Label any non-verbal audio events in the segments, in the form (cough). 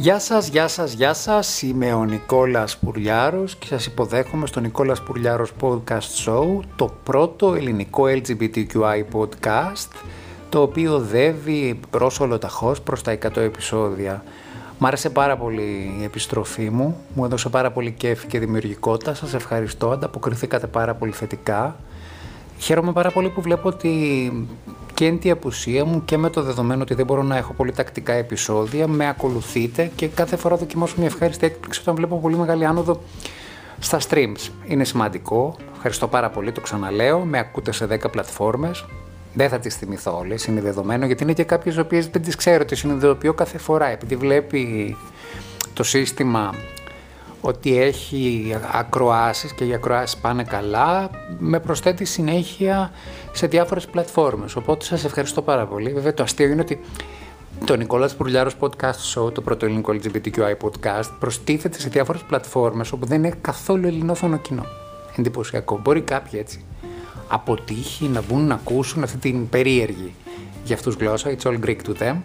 Γεια σας, γεια σας, γεια σας. Είμαι ο Νικόλας Πουρλιάρος και σας υποδέχομαι στο Νικόλας Πουρλιάρος Podcast Show, το πρώτο ελληνικό LGBTQI podcast, το οποίο δεύει προς ολοταχώς προς τα 100 επεισόδια. Μ' άρεσε πάρα πολύ η επιστροφή μου, μου έδωσε πάρα πολύ κέφι και δημιουργικότητα, σας ευχαριστώ, ανταποκριθήκατε πάρα πολύ θετικά. Χαίρομαι πάρα πολύ που βλέπω ότι και εν τη απουσία μου και με το δεδομένο ότι δεν μπορώ να έχω πολύ τακτικά επεισόδια, με ακολουθείτε και κάθε φορά δοκιμάσω μια ευχάριστη έκπληξη όταν βλέπω πολύ μεγάλη άνοδο στα streams. Είναι σημαντικό. Ευχαριστώ πάρα πολύ, το ξαναλέω. Με ακούτε σε 10 πλατφόρμες. Δεν θα τις θυμηθώ όλες, είναι δεδομένο, γιατί είναι και κάποιες οποίες δεν τις ξέρω, τις συνειδητοποιώ κάθε φορά, επειδή βλέπει το σύστημα ότι έχει ακροάσεις και οι ακροάσεις πάνε καλά, με προσθέτει συνέχεια σε διάφορες πλατφόρμες. Οπότε σας ευχαριστώ πάρα πολύ. Βέβαια το αστείο είναι ότι το Νικόλας Πουρλιάρος Podcast Show, το πρώτο ελληνικό LGBTQI podcast, προστίθεται σε διάφορες πλατφόρμες όπου δεν είναι καθόλου ελληνόφωνο κοινό. Εντυπωσιακό. Μπορεί κάποιοι έτσι αποτύχει να μπουν να ακούσουν αυτή την περίεργη για αυτούς γλώσσα, it's all Greek to them.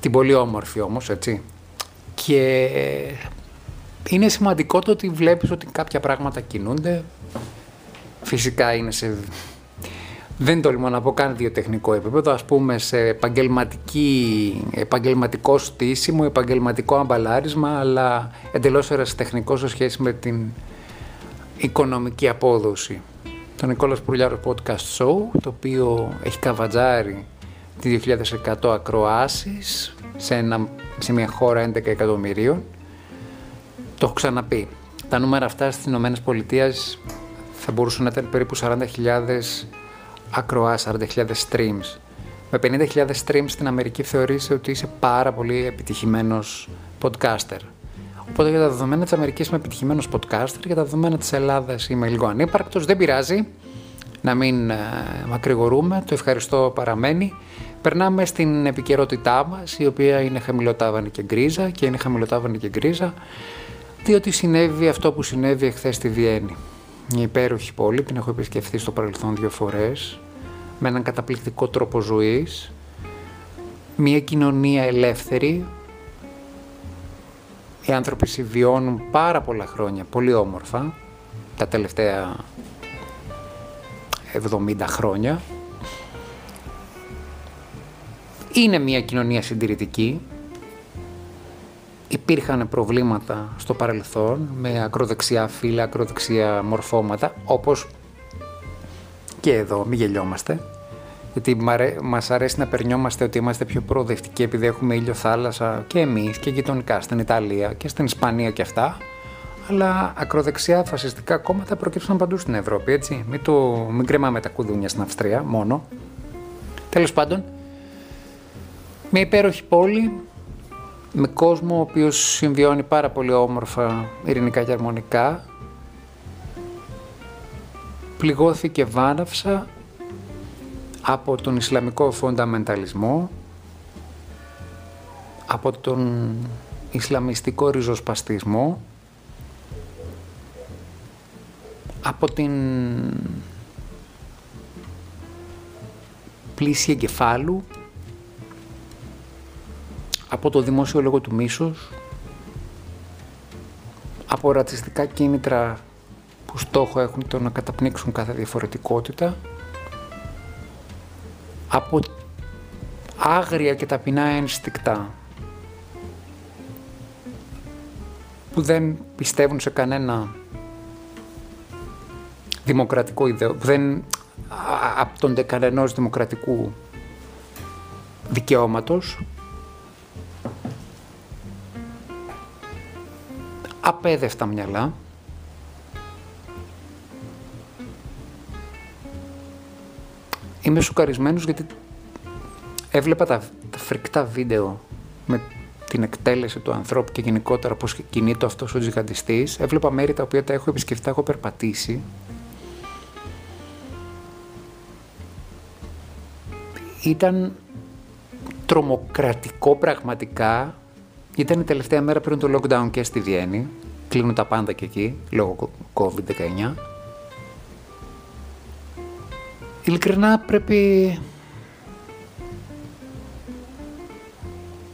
Την πολύ όμορφη όμως, έτσι. Και είναι σημαντικό το ότι βλέπεις ότι κάποια πράγματα κινούνται. Φυσικά είναι σε... Δεν τολμώ να πω καν βιοτεχνικό επίπεδο, ας πούμε σε επαγγελματική, επαγγελματικό στήσιμο, επαγγελματικό αμπαλάρισμα, αλλά εντελώς ερασιτεχνικό σε σχέση με την οικονομική απόδοση. Το Νικόλας Πουρλιάρος Podcast Show, το οποίο έχει καβατζάρει τη 2100 ακροάσεις σε, ένα, σε μια χώρα 11 εκατομμυρίων το έχω ξαναπεί. Τα νούμερα αυτά στις Ηνωμένες Πολιτείες θα μπορούσαν να ήταν περίπου 40.000 ακροάς, 40.000 streams. Με 50.000 streams στην Αμερική θεωρείς ότι είσαι πάρα πολύ επιτυχημένος podcaster. Οπότε για τα δεδομένα της Αμερικής είμαι επιτυχημένος podcaster, για τα δεδομένα της Ελλάδας είμαι λίγο ανύπαρκτος, δεν πειράζει να μην ε, μακρηγορούμε, το ευχαριστώ παραμένει. Περνάμε στην επικαιρότητά μας, η οποία είναι χαμηλοτάβανη και γκρίζα και είναι χαμηλοτάβανη και γκρίζα διότι συνέβη αυτό που συνέβη εχθές στη Βιέννη. Μια υπέροχη πόλη, την έχω επισκεφθεί στο παρελθόν δύο φορές, με έναν καταπληκτικό τρόπο ζωής, μια κοινωνία ελεύθερη, οι άνθρωποι συμβιώνουν πάρα πολλά χρόνια, πολύ όμορφα, τα τελευταία 70 χρόνια. Είναι μια κοινωνία συντηρητική, υπήρχαν προβλήματα στο παρελθόν με ακροδεξιά φύλλα, ακροδεξιά μορφώματα, όπως και εδώ, μην γελιόμαστε, γιατί μας αρέσει να περνιόμαστε ότι είμαστε πιο προοδευτικοί επειδή έχουμε ήλιο θάλασσα και εμείς και γειτονικά στην Ιταλία και στην Ισπανία και αυτά, αλλά ακροδεξιά φασιστικά κόμματα προκύψαν παντού στην Ευρώπη, έτσι. Μην, το, μην κρεμάμε τα κουδούνια στην Αυστρία μόνο. Τέλος πάντων, μια υπέροχη πόλη με κόσμο ο οποίος συμβιώνει πάρα πολύ όμορφα ειρηνικά και αρμονικά. Πληγώθηκε βάναυσα από τον Ισλαμικό φονταμενταλισμό, από τον Ισλαμιστικό ριζοσπαστισμό, από την πλήση εγκεφάλου από το δημόσιο λόγο του μίσους, από ρατσιστικά κίνητρα που στόχο έχουν το να καταπνίξουν κάθε διαφορετικότητα, από άγρια και ταπεινά ένστικτα που δεν πιστεύουν σε κανένα δημοκρατικό ιδέο, που δεν απτονται κανενός δημοκρατικού δικαιώματος απέδευτα μυαλά, Είμαι σουκαρισμένος γιατί έβλεπα τα, τα φρικτά βίντεο με την εκτέλεση του ανθρώπου και γενικότερα πώς κινείται αυτός ο τζιγαντιστής. Έβλεπα μέρη τα οποία τα έχω επισκεφτεί, έχω περπατήσει. Ήταν τρομοκρατικό πραγματικά ήταν η τελευταία μέρα πριν το lockdown και στη Βιέννη. Κλείνουν τα πάντα και εκεί, λόγω COVID-19. Ειλικρινά πρέπει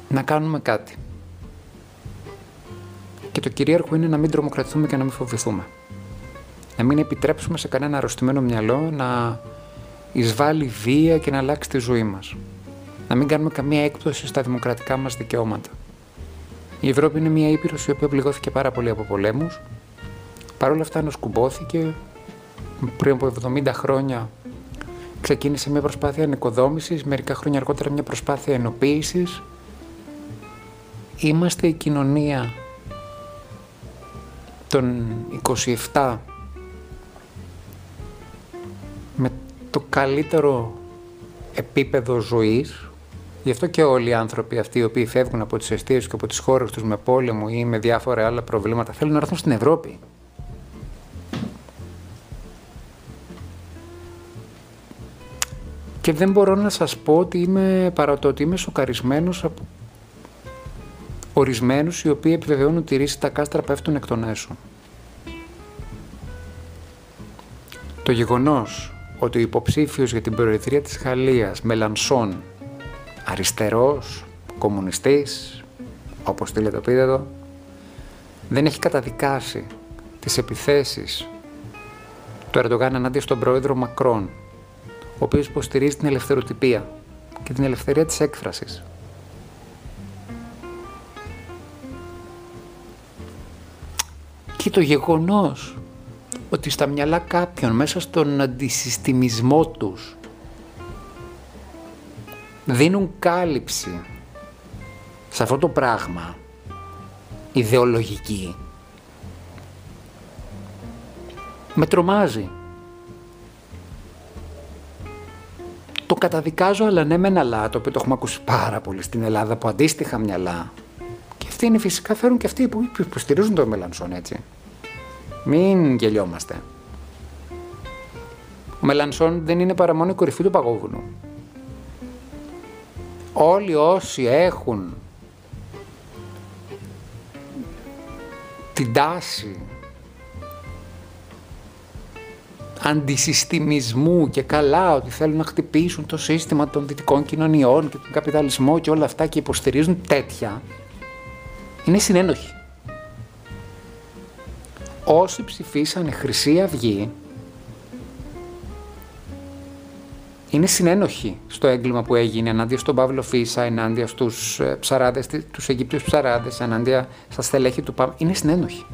να κάνουμε κάτι. Και το κυρίαρχο είναι να μην τρομοκρατηθούμε και να μην φοβηθούμε. Να μην επιτρέψουμε σε κανένα αρρωστημένο μυαλό να εισβάλλει βία και να αλλάξει τη ζωή μας. Να μην κάνουμε καμία έκπτωση στα δημοκρατικά μας δικαιώματα. Η Ευρώπη είναι μια ήπειρος η οποία πληγώθηκε πάρα πολύ από πολέμους. Παρ' όλα αυτά ανασκουμπόθηκε. Πριν από 70 χρόνια ξεκίνησε μια προσπάθεια ανοικοδόμησης, μερικά χρόνια αργότερα μια προσπάθεια ενοποίησης. Είμαστε η κοινωνία των 27 με το καλύτερο επίπεδο ζωής Γι' αυτό και όλοι οι άνθρωποι αυτοί οι οποίοι φεύγουν από τις αιστείες και από τις χώρες τους με πόλεμο ή με διάφορα άλλα προβλήματα θέλουν να έρθουν στην Ευρώπη. Και δεν μπορώ να σας πω ότι είμαι, παρά το ότι είμαι σοκαρισμένος από ορισμένους οι οποίοι επιβεβαιώνουν ότι οι ρίσεις τα κάστρα πέφτουν εκ των έσω. Το γεγονός ότι ο υποψήφιος για την προεδρία της Γαλλίας, Μελανσόν, αριστερός, κομμουνιστής, όπως στείλετε το πείτε εδώ, δεν έχει καταδικάσει τις επιθέσεις του Ερντογάν ενάντια στον πρόεδρο Μακρόν, ο οποίος υποστηρίζει την ελευθεροτυπία και την ελευθερία της έκφρασης. Και το γεγονός ότι στα μυαλά κάποιων μέσα στον αντισυστημισμό τους δίνουν κάλυψη σε αυτό το πράγμα ιδεολογική με τρομάζει. Το καταδικάζω αλλά ναι μεν αλλά, το οποίο το έχουμε ακούσει πάρα πολύ στην Ελλάδα από αντίστοιχα μυαλά. Και αυτοί είναι φυσικά φέρουν και αυτοί που υποστηρίζουν το Μελανσόν έτσι. Μην γελιόμαστε. Ο Μελανσόν δεν είναι παρά μόνο η κορυφή του παγόβουνου όλοι όσοι έχουν την τάση αντισυστημισμού και καλά ότι θέλουν να χτυπήσουν το σύστημα των δυτικών κοινωνιών και τον καπιταλισμό και όλα αυτά και υποστηρίζουν τέτοια, είναι συνένοχοι. Όσοι ψηφίσανε Χρυσή Αυγή είναι συνένοχοι στο έγκλημα που έγινε ενάντια στον Παύλο Φίσα, ενάντια στους ε, ψαράδες, τους Αιγύπτιους ψαράδες, ενάντια στα στελέχη του ΠΑΜ. Είναι συνένοχοι.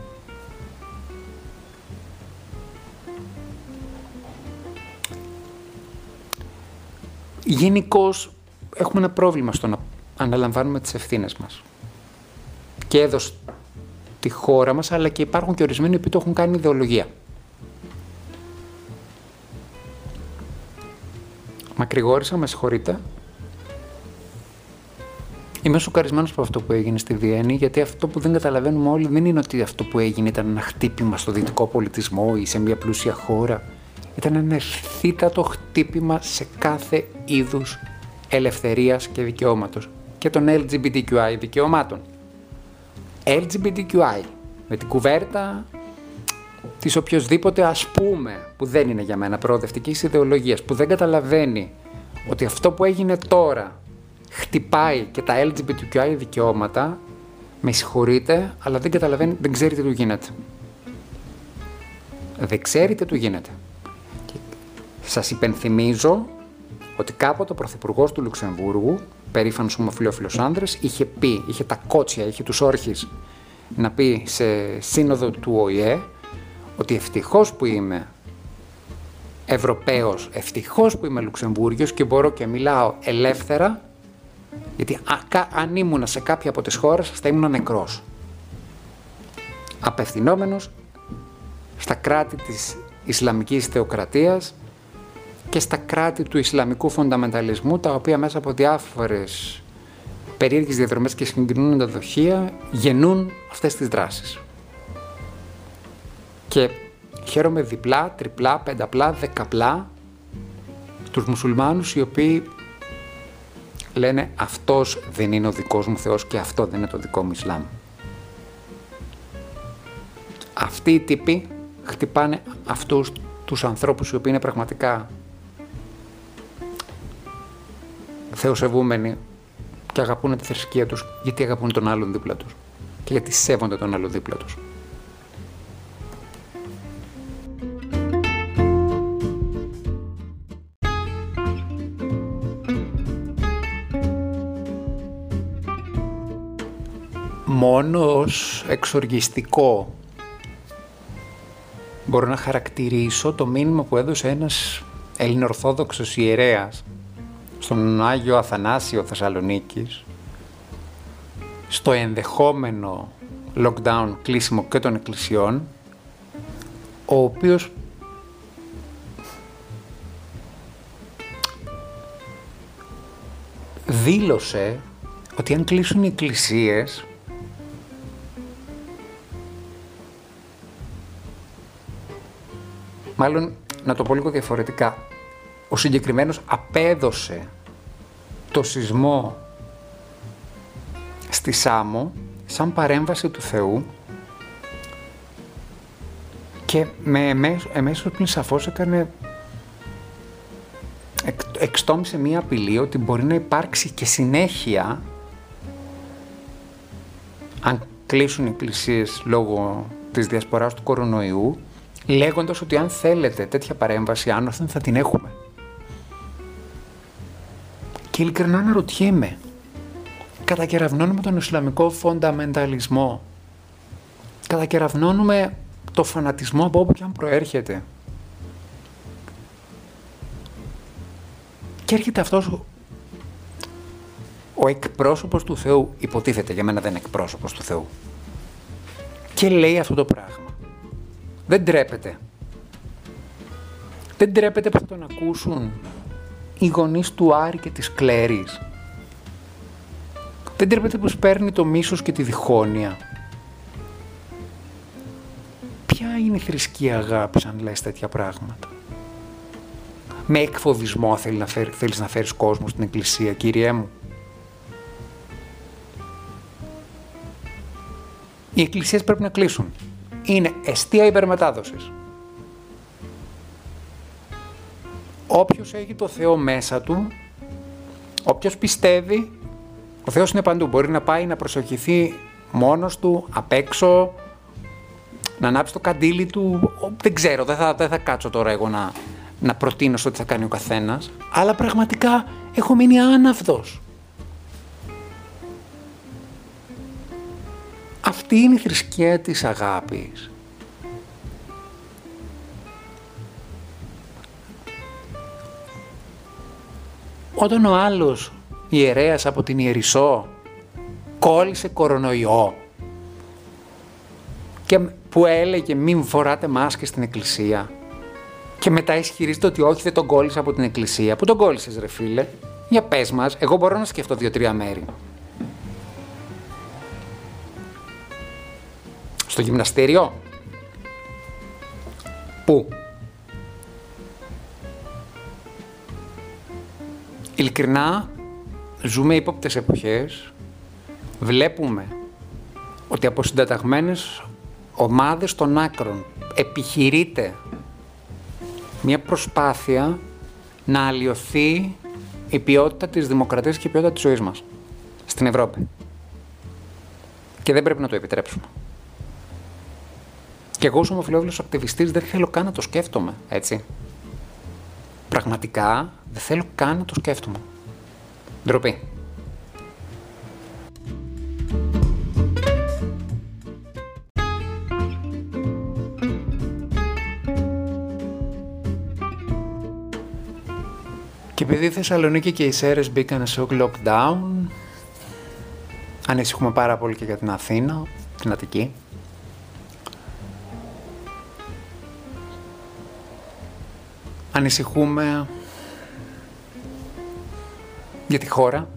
Γενικώς έχουμε ένα πρόβλημα στο να αναλαμβάνουμε τις ευθύνες μας. Και εδώ στη χώρα μας, αλλά και υπάρχουν και ορισμένοι που το έχουν κάνει ιδεολογία. Μακρηγόρησα, με συγχωρείτε. Είμαι σοκαρισμένος από αυτό που έγινε στη Βιέννη, γιατί αυτό που δεν καταλαβαίνουμε όλοι δεν είναι ότι αυτό που έγινε ήταν ένα χτύπημα στο δυτικό πολιτισμό ή σε μια πλούσια χώρα. Ήταν ένα ευθύτατο χτύπημα σε κάθε είδους ελευθερίας και δικαιώματος και των LGBTQI δικαιωμάτων. LGBTQI με την κουβέρτα της οποιοδήποτε ας πούμε που δεν είναι για μένα προοδευτικής ιδεολογίας, που δεν καταλαβαίνει ότι αυτό που έγινε τώρα χτυπάει και τα LGBTQI δικαιώματα, με συγχωρείτε, αλλά δεν καταλαβαίνει, δεν ξέρει τι του γίνεται. Δεν ξέρει τι του γίνεται. Και σας υπενθυμίζω ότι κάποτε ο Πρωθυπουργός του Λουξεμβούργου, περήφανος ομοφυλόφιλο άντρα, είχε πει, είχε τα κότσια, είχε τους όρχες να πει σε σύνοδο του ΟΗΕ ότι ευτυχώς που είμαι Ευρωπαίος, ευτυχώς που είμαι Λουξεμβούργιος και μπορώ και μιλάω ελεύθερα, γιατί αν ήμουν σε κάποια από τις χώρες θα ήμουν νεκρός. Απευθυνόμενος στα κράτη της Ισλαμικής θεοκρατίας και στα κράτη του Ισλαμικού φονταμενταλισμού, τα οποία μέσα από διάφορες περίεργες διαδρομές και συγκινούντα δοχεία γεννούν αυτές τις δράσεις. Και χαίρομαι διπλά, τριπλά, πενταπλά, δεκαπλά τους μουσουλμάνους οι οποίοι λένε αυτός δεν είναι ο δικός μου Θεός και αυτό δεν είναι το δικό μου Ισλάμ. Αυτοί οι τύποι χτυπάνε αυτούς τους ανθρώπους οι οποίοι είναι πραγματικά θεοσεβούμενοι και αγαπούν τη θρησκεία τους γιατί αγαπούν τον άλλον δίπλα τους. και γιατί σέβονται τον άλλο δίπλα τους. Ως εξοργιστικό μπορώ να χαρακτηρίσω το μήνυμα που έδωσε ένας ελληνοορθόδοξος ιερέας στον Άγιο Αθανάσιο Θεσσαλονίκης στο ενδεχόμενο lockdown κλείσιμο και των εκκλησιών ο οποίος δήλωσε ότι αν κλείσουν οι εκκλησίες Μάλλον, να το πω λίγο διαφορετικά. Ο συγκεκριμένος απέδωσε το σεισμό στη Σάμο σαν παρέμβαση του Θεού και με εμέσως, εμέσως πλην σαφώς έκανε εξτόμησε μία απειλή ότι μπορεί να υπάρξει και συνέχεια αν κλείσουν οι εκκλησίες λόγω της διασποράς του κορονοϊού λέγοντας ότι αν θέλετε τέτοια παρέμβαση άνωθεν θα την έχουμε. Και ειλικρινά αναρωτιέμαι, κατακεραυνώνουμε τον Ισλαμικό φονταμενταλισμό, κατακεραυνώνουμε το φανατισμό από όπου και αν προέρχεται. Και έρχεται αυτός ο, ο εκπρόσωπος του Θεού, υποτίθεται για μένα δεν είναι εκπρόσωπος του Θεού, και λέει αυτό το πράγμα. Δεν τρέπεται. Δεν τρέπεται που θα τον ακούσουν οι γονείς του Άρη και της Κλέρης. Δεν τρέπεται που παίρνει το μίσος και τη διχόνοια. Ποια είναι η θρησκεία αγάπη αν λες τέτοια πράγματα; Με εκφοβισμό θέλει να φέρει, θέλεις να φέρεις κόσμο στην εκκλησία, κύριέ μου; Οι εκκλησίες πρέπει να κλείσουν είναι αιστεία υπερμετάδοσης. Όποιος έχει το Θεό μέσα του, όποιος πιστεύει, ο Θεός είναι παντού. Μπορεί να πάει να προσοχηθεί μόνος του, απ' έξω, να ανάψει το καντήλι του. Δεν ξέρω, δεν θα, δεν θα κάτσω τώρα εγώ να, να προτείνω στο τι θα κάνει ο καθένας. Αλλά πραγματικά έχω μείνει άναυδος. Αυτή είναι η θρησκεία της αγάπης. Όταν ο άλλος ιερέας από την Ιερισσό κόλλησε κορονοϊό και που έλεγε μην φοράτε μάσκες στην εκκλησία και μετά ισχυρίζεται ότι όχι δεν τον κόλλησε από την εκκλησία. Πού τον κόλλησες ρε φίλε; Για πες μας, εγώ μπορώ να σκεφτώ δύο-τρία μέρη. Στο γυμναστήριο. Πού; Ειλικρινά, ζούμε ύποπτες εποχές. Βλέπουμε ότι από συνταταγμένες ομάδες των άκρων επιχειρείται μια προσπάθεια να αλλοιωθεί η ποιότητα της δημοκρατίας και η ποιότητα της ζωής μας στην Ευρώπη. Και δεν πρέπει να το επιτρέψουμε. Και εγώ ως ομοφυλόφιλος ακτιβιστής δεν θέλω καν να το σκέφτομαι, έτσι. Πραγματικά δεν θέλω καν να το σκέφτομαι. Ντροπή. Και επειδή η Θεσσαλονίκη και οι Σέρες μπήκαν σε lockdown, ανησυχούμε πάρα πολύ και για την Αθήνα, την Αττική. Ανησυχούμε για τη χώρα,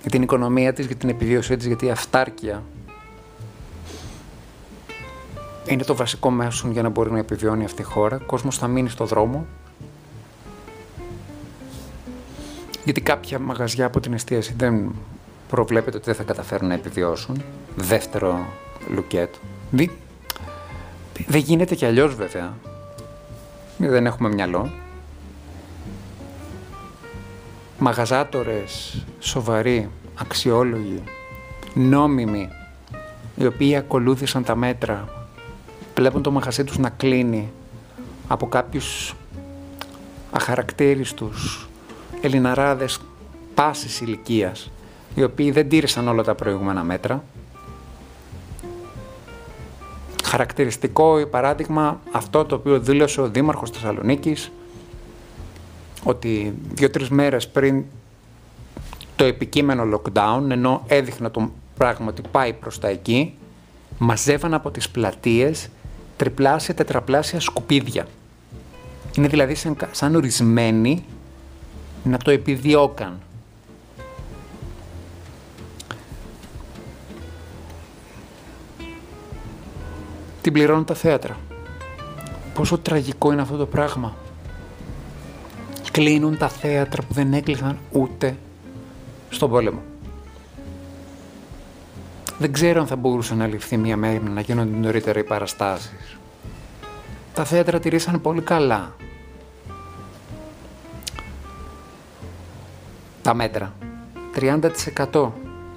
για την οικονομία της, για την επιβίωσή της, γιατί η αυτάρκεια είναι το βασικό μέσο για να μπορεί να επιβιώνει αυτή η χώρα. Ο κόσμος θα μείνει στο δρόμο. Γιατί κάποια μαγαζιά από την εστίαση δεν προβλέπεται ότι δεν θα καταφέρουν να επιβιώσουν. Δεύτερο λουκέτο. Δεν γίνεται κι αλλιώς βέβαια δεν έχουμε μυαλό. Μαγαζάτορες, σοβαροί, αξιόλογοι, νόμιμοι, οι οποίοι ακολούθησαν τα μέτρα, βλέπουν το μαχασί τους να κλείνει από κάποιους αχαρακτήριστους ελληναράδες πάσης ηλικίας, οι οποίοι δεν τήρησαν όλα τα προηγούμενα μέτρα. Χαρακτηριστικό παράδειγμα αυτό το οποίο δήλωσε ο Δήμαρχος Θεσσαλονίκης ότι δύο-τρεις μέρες πριν το επικείμενο lockdown, ενώ έδειχνε το πράγμα ότι πάει προς τα εκεί, μαζεύαν από τις πλατείες τριπλάσια, τετραπλάσια σκουπίδια. Είναι δηλαδή σαν, σαν ορισμένοι να το επιδιώκαν. Την πληρώνουν τα θέατρα. Πόσο τραγικό είναι αυτό το πράγμα. Κλείνουν τα θέατρα που δεν έκλεισαν ούτε στον πόλεμο. Δεν ξέρω αν θα μπορούσε να ληφθεί μια μέρα να γίνονται νωρίτερα οι παραστάσεις. Τα θέατρα τηρήσαν πολύ καλά. Τα μέτρα. 30% που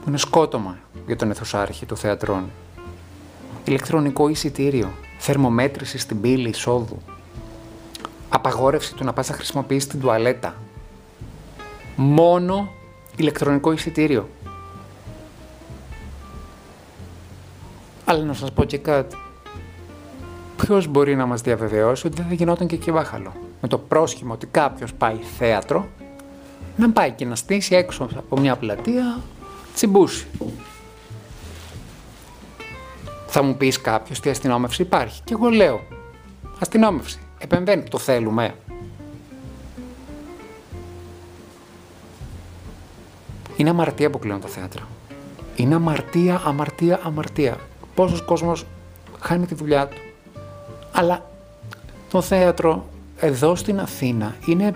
είναι σκότωμα για τον αιθουσάρχη του θεατρών. Ηλεκτρονικό εισιτήριο. Θερμομέτρηση στην πύλη εισόδου. Απαγόρευση του να πας να χρησιμοποιήσεις την τουαλέτα. Μόνο ηλεκτρονικό εισιτήριο. Αλλά να σας πω και κάτι. Ποιος μπορεί να μας διαβεβαιώσει ότι δεν θα γινόταν και εκεί βάχαλο. Με το πρόσχημα ότι κάποιος πάει θέατρο, να πάει και να στήσει έξω από μια πλατεία τσιμπούση. Θα μου πεις κάποιος τι αστυνόμευση υπάρχει. Και εγώ λέω, αστυνόμευση, επεμβαίνει, το θέλουμε. Είναι αμαρτία που κλείνουν τα θέατρα. Είναι αμαρτία, αμαρτία, αμαρτία. Πόσος κόσμος χάνει τη δουλειά του. Αλλά το θέατρο εδώ στην Αθήνα είναι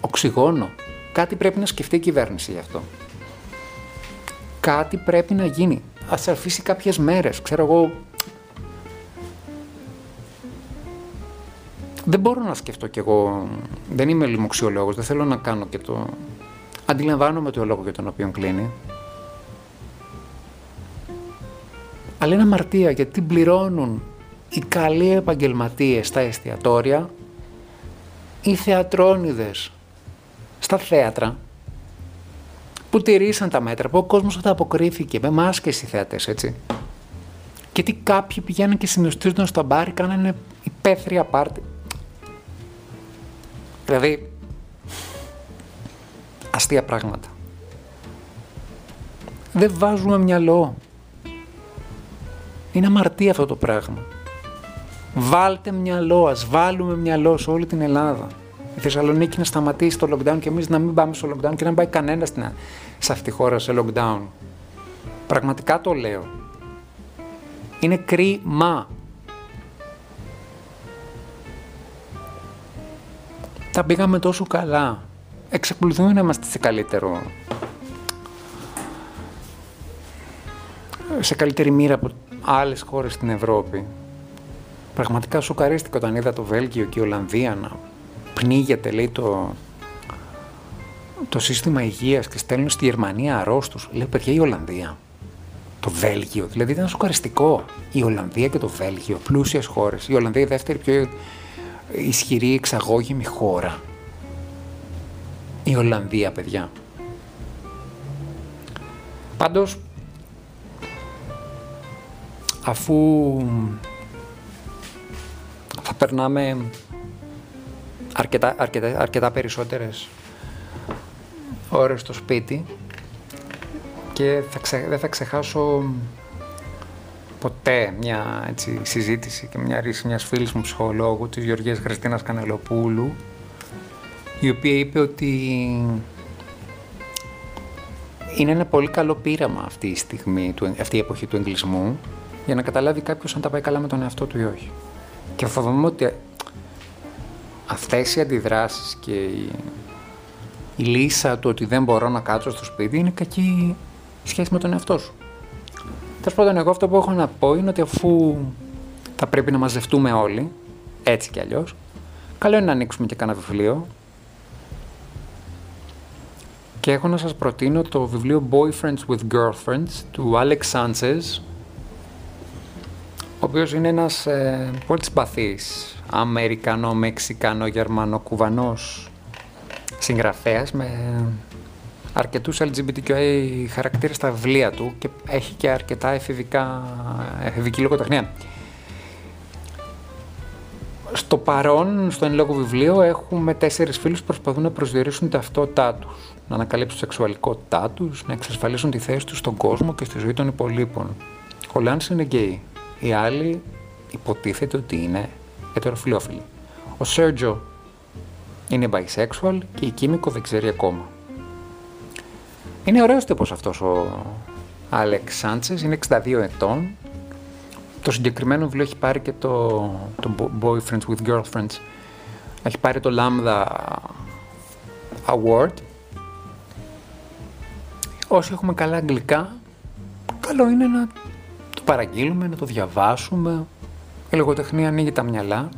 οξυγόνο. Κάτι πρέπει να σκεφτεί η κυβέρνηση γι' αυτό. Κάτι πρέπει να γίνει. Ας αφήσει κάποιες μέρες, ξέρω εγώ. Δεν μπορώ να σκεφτώ κι εγώ, δεν είμαι λοιμοξιολόγος, δεν θέλω να κάνω και το... Αντιλαμβάνομαι το λόγο για τον οποίο κλείνει. Αλλά είναι αμαρτία γιατί την πληρώνουν οι καλοί επαγγελματίες στα εστιατόρια, οι θεατρόνιδες στα θέατρα, που τηρήσαν τα μέτρα, που ο κόσμος αποκρίθηκε με μάσκες οι θεατές, έτσι. Και τι κάποιοι πηγαίνουν και συνοστίζονταν στο μπάρι, κάνανε υπαίθρια πάρτι. Δηλαδή, αστεία πράγματα. Δεν βάζουμε μυαλό. Είναι αμαρτία αυτό το πράγμα. Βάλτε μυαλό, ας βάλουμε μυαλό σε όλη την Ελλάδα. Η Θεσσαλονίκη να σταματήσει το lockdown και εμείς να μην πάμε στο lockdown και να μην πάει κανένα σε αυτή τη χώρα σε lockdown. Πραγματικά το λέω. Είναι κρίμα. Τα πήγαμε τόσο καλά. Εξακολουθούμε να είμαστε σε καλύτερο σε καλύτερη μοίρα από άλλες χώρες στην Ευρώπη. Πραγματικά σοκαρίστηκα όταν είδα το Βέλγιο και η Ολλανδία να πνίγεται, λέει, το, το σύστημα υγείας και στέλνουν στη Γερμανία αρρώστους. Λέει, παιδιά, η Ολλανδία, το Βέλγιο, δηλαδή ήταν σοκαριστικό. Η Ολλανδία και το Βέλγιο, πλούσιες χώρες. Η Ολλανδία η δεύτερη πιο ισχυρή εξαγώγημη χώρα. Η Ολλανδία, παιδιά. Πάντως, αφού θα περνάμε αρκετά, αρκετά, αρκετά περισσότερες ώρες στο σπίτι και θα δεν θα ξεχάσω ποτέ μια έτσι, συζήτηση και μια ρίση μιας φίλης μου ψυχολόγου, της Γεωργίας Χριστίνας Κανελοπούλου, η οποία είπε ότι είναι ένα πολύ καλό πείραμα αυτή η στιγμή, αυτή η εποχή του εγκλισμού, για να καταλάβει κάποιος αν τα πάει καλά με τον εαυτό του ή όχι. Και φοβάμαι ότι αυτές οι αντιδράσεις και η, η λύσα του ότι δεν μπορώ να κάτσω στο σπίτι είναι κακή σχέση με τον εαυτό σου. Τέλος πάντων, εγώ αυτό που έχω να πω είναι ότι αφού θα πρέπει να μαζευτούμε όλοι, έτσι κι αλλιώς, καλό είναι να ανοίξουμε και κάνα βιβλίο. Και έχω να σας προτείνω το βιβλίο Boyfriends with Girlfriends του Alex Sanchez, οποίος είναι ένας ε, πολύ συμπαθής Αμερικανό, Μεξικανό, Γερμανό, Κουβανός συγγραφέας με αρκετούς LGBTQI χαρακτήρες στα βιβλία του και έχει και αρκετά εφηβικά, εφηβική λογοτεχνία. Στο παρόν, στο εν λόγω βιβλίο, έχουμε τέσσερις φίλους που προσπαθούν να προσδιορίσουν την ταυτότητά τους, να ανακαλύψουν τη σεξουαλικότητά τους, να εξασφαλίσουν τη θέση τους στον κόσμο και στη ζωή των υπολείπων. Ο Λάνς είναι γκέι. Οι άλλοι υποτίθεται ότι είναι ετεροφιλόφιλοι. Ο Σέρτζο είναι bisexual και η Κίμικο δεν ξέρει ακόμα. Είναι ωραίος τύπος αυτός ο Άλεξ Σάντσες, είναι 62 ετών. Το συγκεκριμένο βιβλίο έχει πάρει και το, το Boyfriends with Girlfriends. Έχει πάρει το Lambda Award. Όσοι έχουμε καλά αγγλικά, καλό είναι να το παραγγείλουμε, να το διαβάσουμε. Η λογοτεχνία ανοίγει τα μυαλά.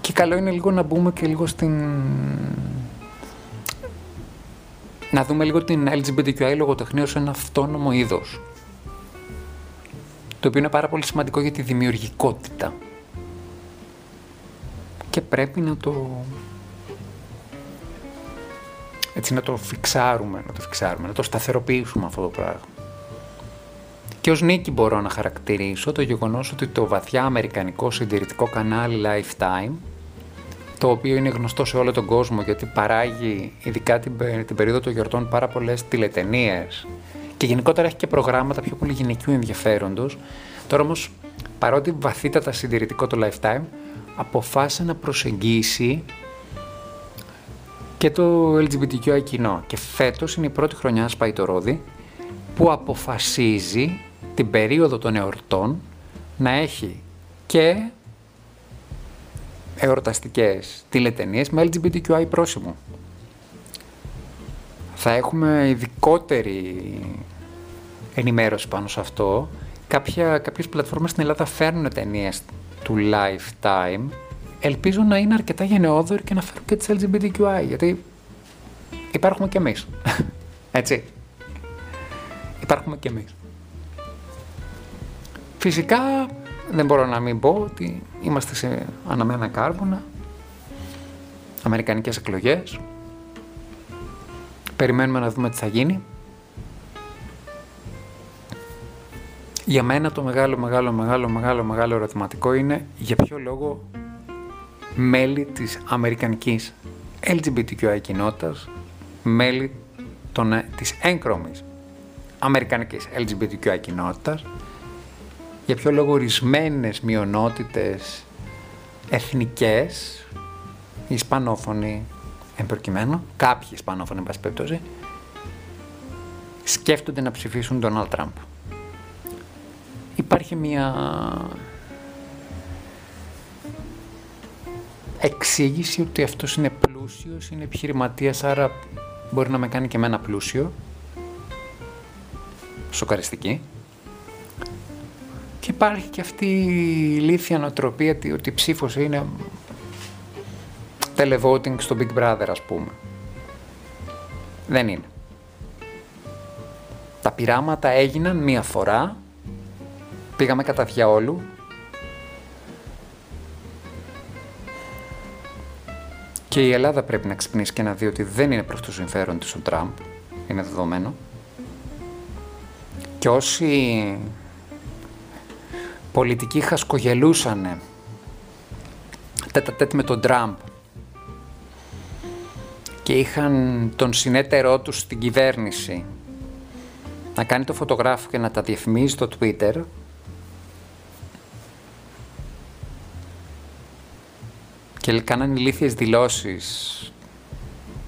Και καλό είναι λίγο να μπούμε και λίγο στην... Να δούμε λίγο την LGBTQI λογοτεχνία ως ένα αυτόνομο είδος. Το οποίο είναι πάρα πολύ σημαντικό για τη δημιουργικότητα. Και πρέπει να το... Έτσι να το φιξάρουμε, να το φιξάρουμε, να το σταθεροποιήσουμε αυτό το πράγμα. Και ως νίκη μπορώ να χαρακτηρίσω το γεγονός ότι το βαθιά αμερικανικό συντηρητικό κανάλι Lifetime το οποίο είναι γνωστό σε όλο τον κόσμο γιατί παράγει ειδικά την, την περίοδο των γιορτών πάρα πολλές τηλετενίες και γενικότερα έχει και προγράμματα πιο πολύ γυναικείου ενδιαφέροντος. Τώρα όμως παρότι βαθύτατα συντηρητικό το Lifetime αποφάσισε να προσεγγίσει και το LGBTQI κοινό και φέτος είναι η πρώτη χρονιά σπάει το ρόδι που αποφασίζει την περίοδο των εορτών να έχει και εορταστικές τηλετενίες με LGBTQI πρόσημο. Θα έχουμε ειδικότερη ενημέρωση πάνω σε αυτό. Κάποια, κάποιες πλατφόρμες στην Ελλάδα φέρνουν ταινίες του Lifetime. Ελπίζω να είναι αρκετά γενναιόδοροι και να φέρουν και τις LGBTQI, γιατί υπάρχουμε κι εμείς. (laughs) Έτσι. Υπάρχουμε κι εμείς. Φυσικά δεν μπορώ να μην πω ότι είμαστε σε αναμένα κάρβουνα, αμερικανικές εκλογές, περιμένουμε να δούμε τι θα γίνει. Για μένα το μεγάλο, μεγάλο, μεγάλο, μεγάλο, μεγάλο ερωτηματικό είναι για ποιο λόγο μέλη της αμερικανικής LGBTQI κοινότητας, μέλη των, της έγχρωμης αμερικανικής LGBTQI κοινότητας, για ποιο λόγο ορισμένε μειονότητες εθνικές, ισπανόφωνοι εμπροκειμένου, κάποιοι ισπανόφωνοι εν πάση περιπτώσει, σκέφτονται να ψηφίσουν τον Τραμπ. Υπάρχει μια εξήγηση ότι αυτός είναι πλούσιος, είναι επιχειρηματίας, άρα μπορεί να με κάνει και εμένα πλούσιο. Σοκαριστική. Και υπάρχει και αυτή η ηλίθια νοοτροπία ότι η ψήφος είναι televoting στο Big Brother ας πούμε. Δεν είναι. Τα πειράματα έγιναν μία φορά, πήγαμε κατά διαόλου, και η Ελλάδα πρέπει να ξυπνήσει και να δει ότι δεν είναι προς το συμφέρον της ο Τραμπ, είναι δεδομένο. Και όσοι πολιτικοί χασκογελούσανε τέτα τέτ με τον Τραμπ και είχαν τον συνέτερό τους στην κυβέρνηση να κάνει το φωτογράφο και να τα διαφημίζει στο Twitter και κάνανε ηλίθιες δηλώσεις.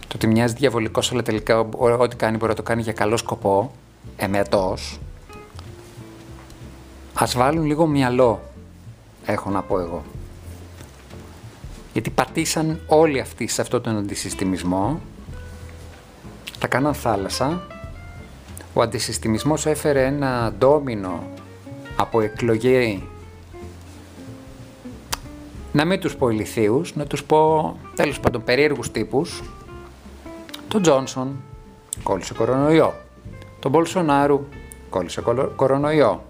Το ότι μοιάζει διαβολικός αλλά τελικά ό,τι κάνει μπορεί να το κάνει για καλό σκοπό εμετός. Ας βάλουν λίγο μυαλό, έχω να πω εγώ. Γιατί πατήσαν όλοι αυτοί σε αυτόν τον αντισυστημισμό, τα κάναν θάλασσα, ο αντισυστημισμός έφερε ένα ντόμινο από εκλογή να μην τους πω ηλιθίους, να τους πω τέλος πάντων περίεργους τύπους. Τον Τζόνσον κόλλησε κορονοϊό. Τον Μπολσονάρου κόλλησε κορονοϊό.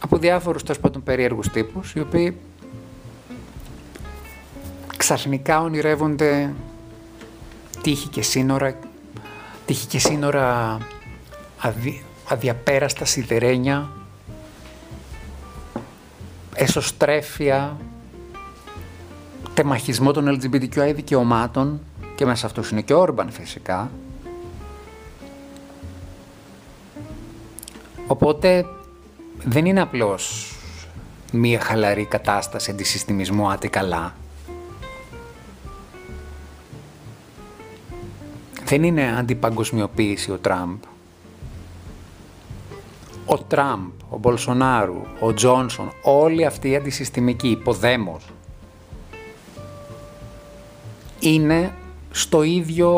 Από διάφορους τόσο πάντων περίεργους τύπους, οι οποίοι ξαφνικά ονειρεύονται τύχη και σύνορα, τύχη και σύνορα αδι, αδιαπέραστα σιδερένια, εσωστρέφεια, τεμαχισμό των LGBTQI δικαιωμάτων και μέσα αυτός είναι και ο Όρμπαν φυσικά. Οπότε δεν είναι απλώς μία χαλαρή κατάσταση αντισυστημισμού άτι καλά. Δεν είναι αντιπαγκοσμιοποίηση ο Τραμπ. Ο Τραμπ, ο Μπολσονάρου, ο Τζόνσον, όλοι αυτοί οι αντισυστημικοί υποδέμος είναι στο ίδιο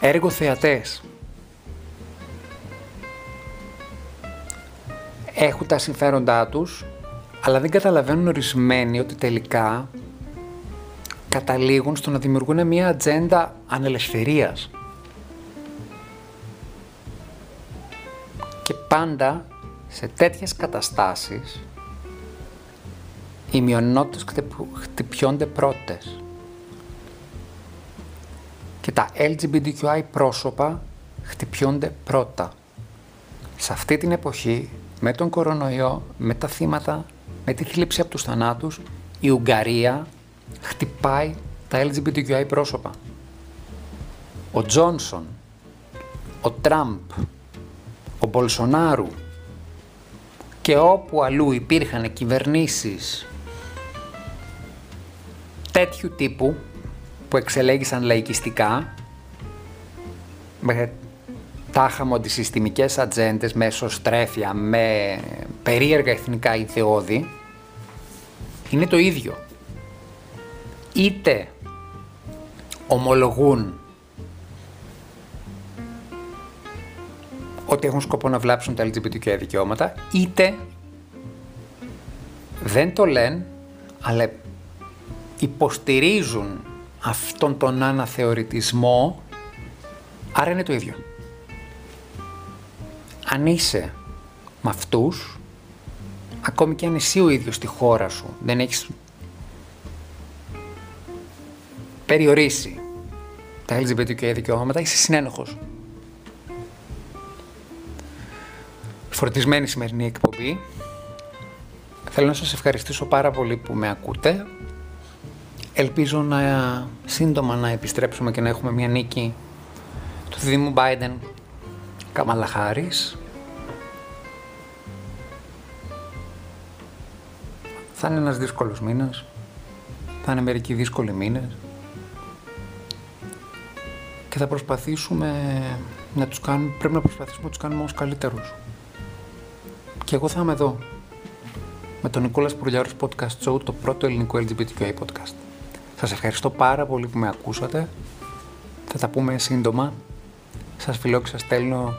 έργο θεατές. Έχουν τα συμφέροντά τους, αλλά δεν καταλαβαίνουν ορισμένοι ότι τελικά καταλήγουν στο να δημιουργούν μια ατζέντα ανελευθερίας. Πάντα σε τέτοιες καταστάσεις οι μειονότητες χτυπιώνται πρώτες. Και τα LGBTQI πρόσωπα χτυπιώνται πρώτα. Σε αυτή την εποχή, με τον κορονοϊό, με τα θύματα, με τη θλίψη από τους θανάτους, η Ουγγαρία χτυπάει τα LGBTQI πρόσωπα. Ο Τζόνσον, ο Τραμπ, ο Μπολσονάρου και όπου αλλού υπήρχαν κυβερνήσεις τέτοιου τύπου που εξελέγησαν λαϊκιστικά με τάχα μου αντισυστημικές ατζέντες, με εσωστρέφεια, με περίεργα εθνικά ιδεώδη, είναι το ίδιο. Είτε ομολογούν ότι έχουν σκοπό να βλάψουν τα LGBTQ δικαιώματα, είτε δεν το λένε, αλλά υποστηρίζουν αυτόν τον αναθεωρητισμό, άρα είναι το ίδιο. Αν είσαι με αυτούς, ακόμη και αν εσύ ο ίδιος στη χώρα σου δεν έχεις περιορίσει τα LGBTQ δικαιώματα, είσαι συνένοχος. Φορτισμένη σημερινή εκπομπή. Θέλω να σας ευχαριστήσω πάρα πολύ που με ακούτε. Ελπίζω να σύντομα να επιστρέψουμε και να έχουμε μια νίκη του Δήμου Biden Καμάλα Θα είναι ένας δύσκολος μήνας, θα είναι μερικοί δύσκολοι μήνες και θα προσπαθήσουμε να τους κάνουμε, πρέπει να προσπαθήσουμε να τους κάνουμε ως καλύτερους. Και εγώ θα είμαι εδώ με τον Νικόλας Πουρλιάρος Podcast Show, το πρώτο ελληνικό LGBTQI podcast. Σας ευχαριστώ πάρα πολύ που με ακούσατε. Θα τα πούμε σύντομα. Σας φιλώ και σας στέλνω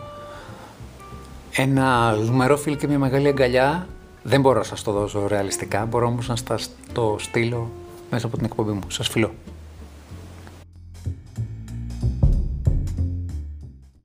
ένα ζουμερό φίλ και μια μεγάλη αγκαλιά. Δεν μπορώ να σας το δώσω ρεαλιστικά, μπορώ όμως να σας το στείλω μέσα από την εκπομπή μου. Σας φιλώ.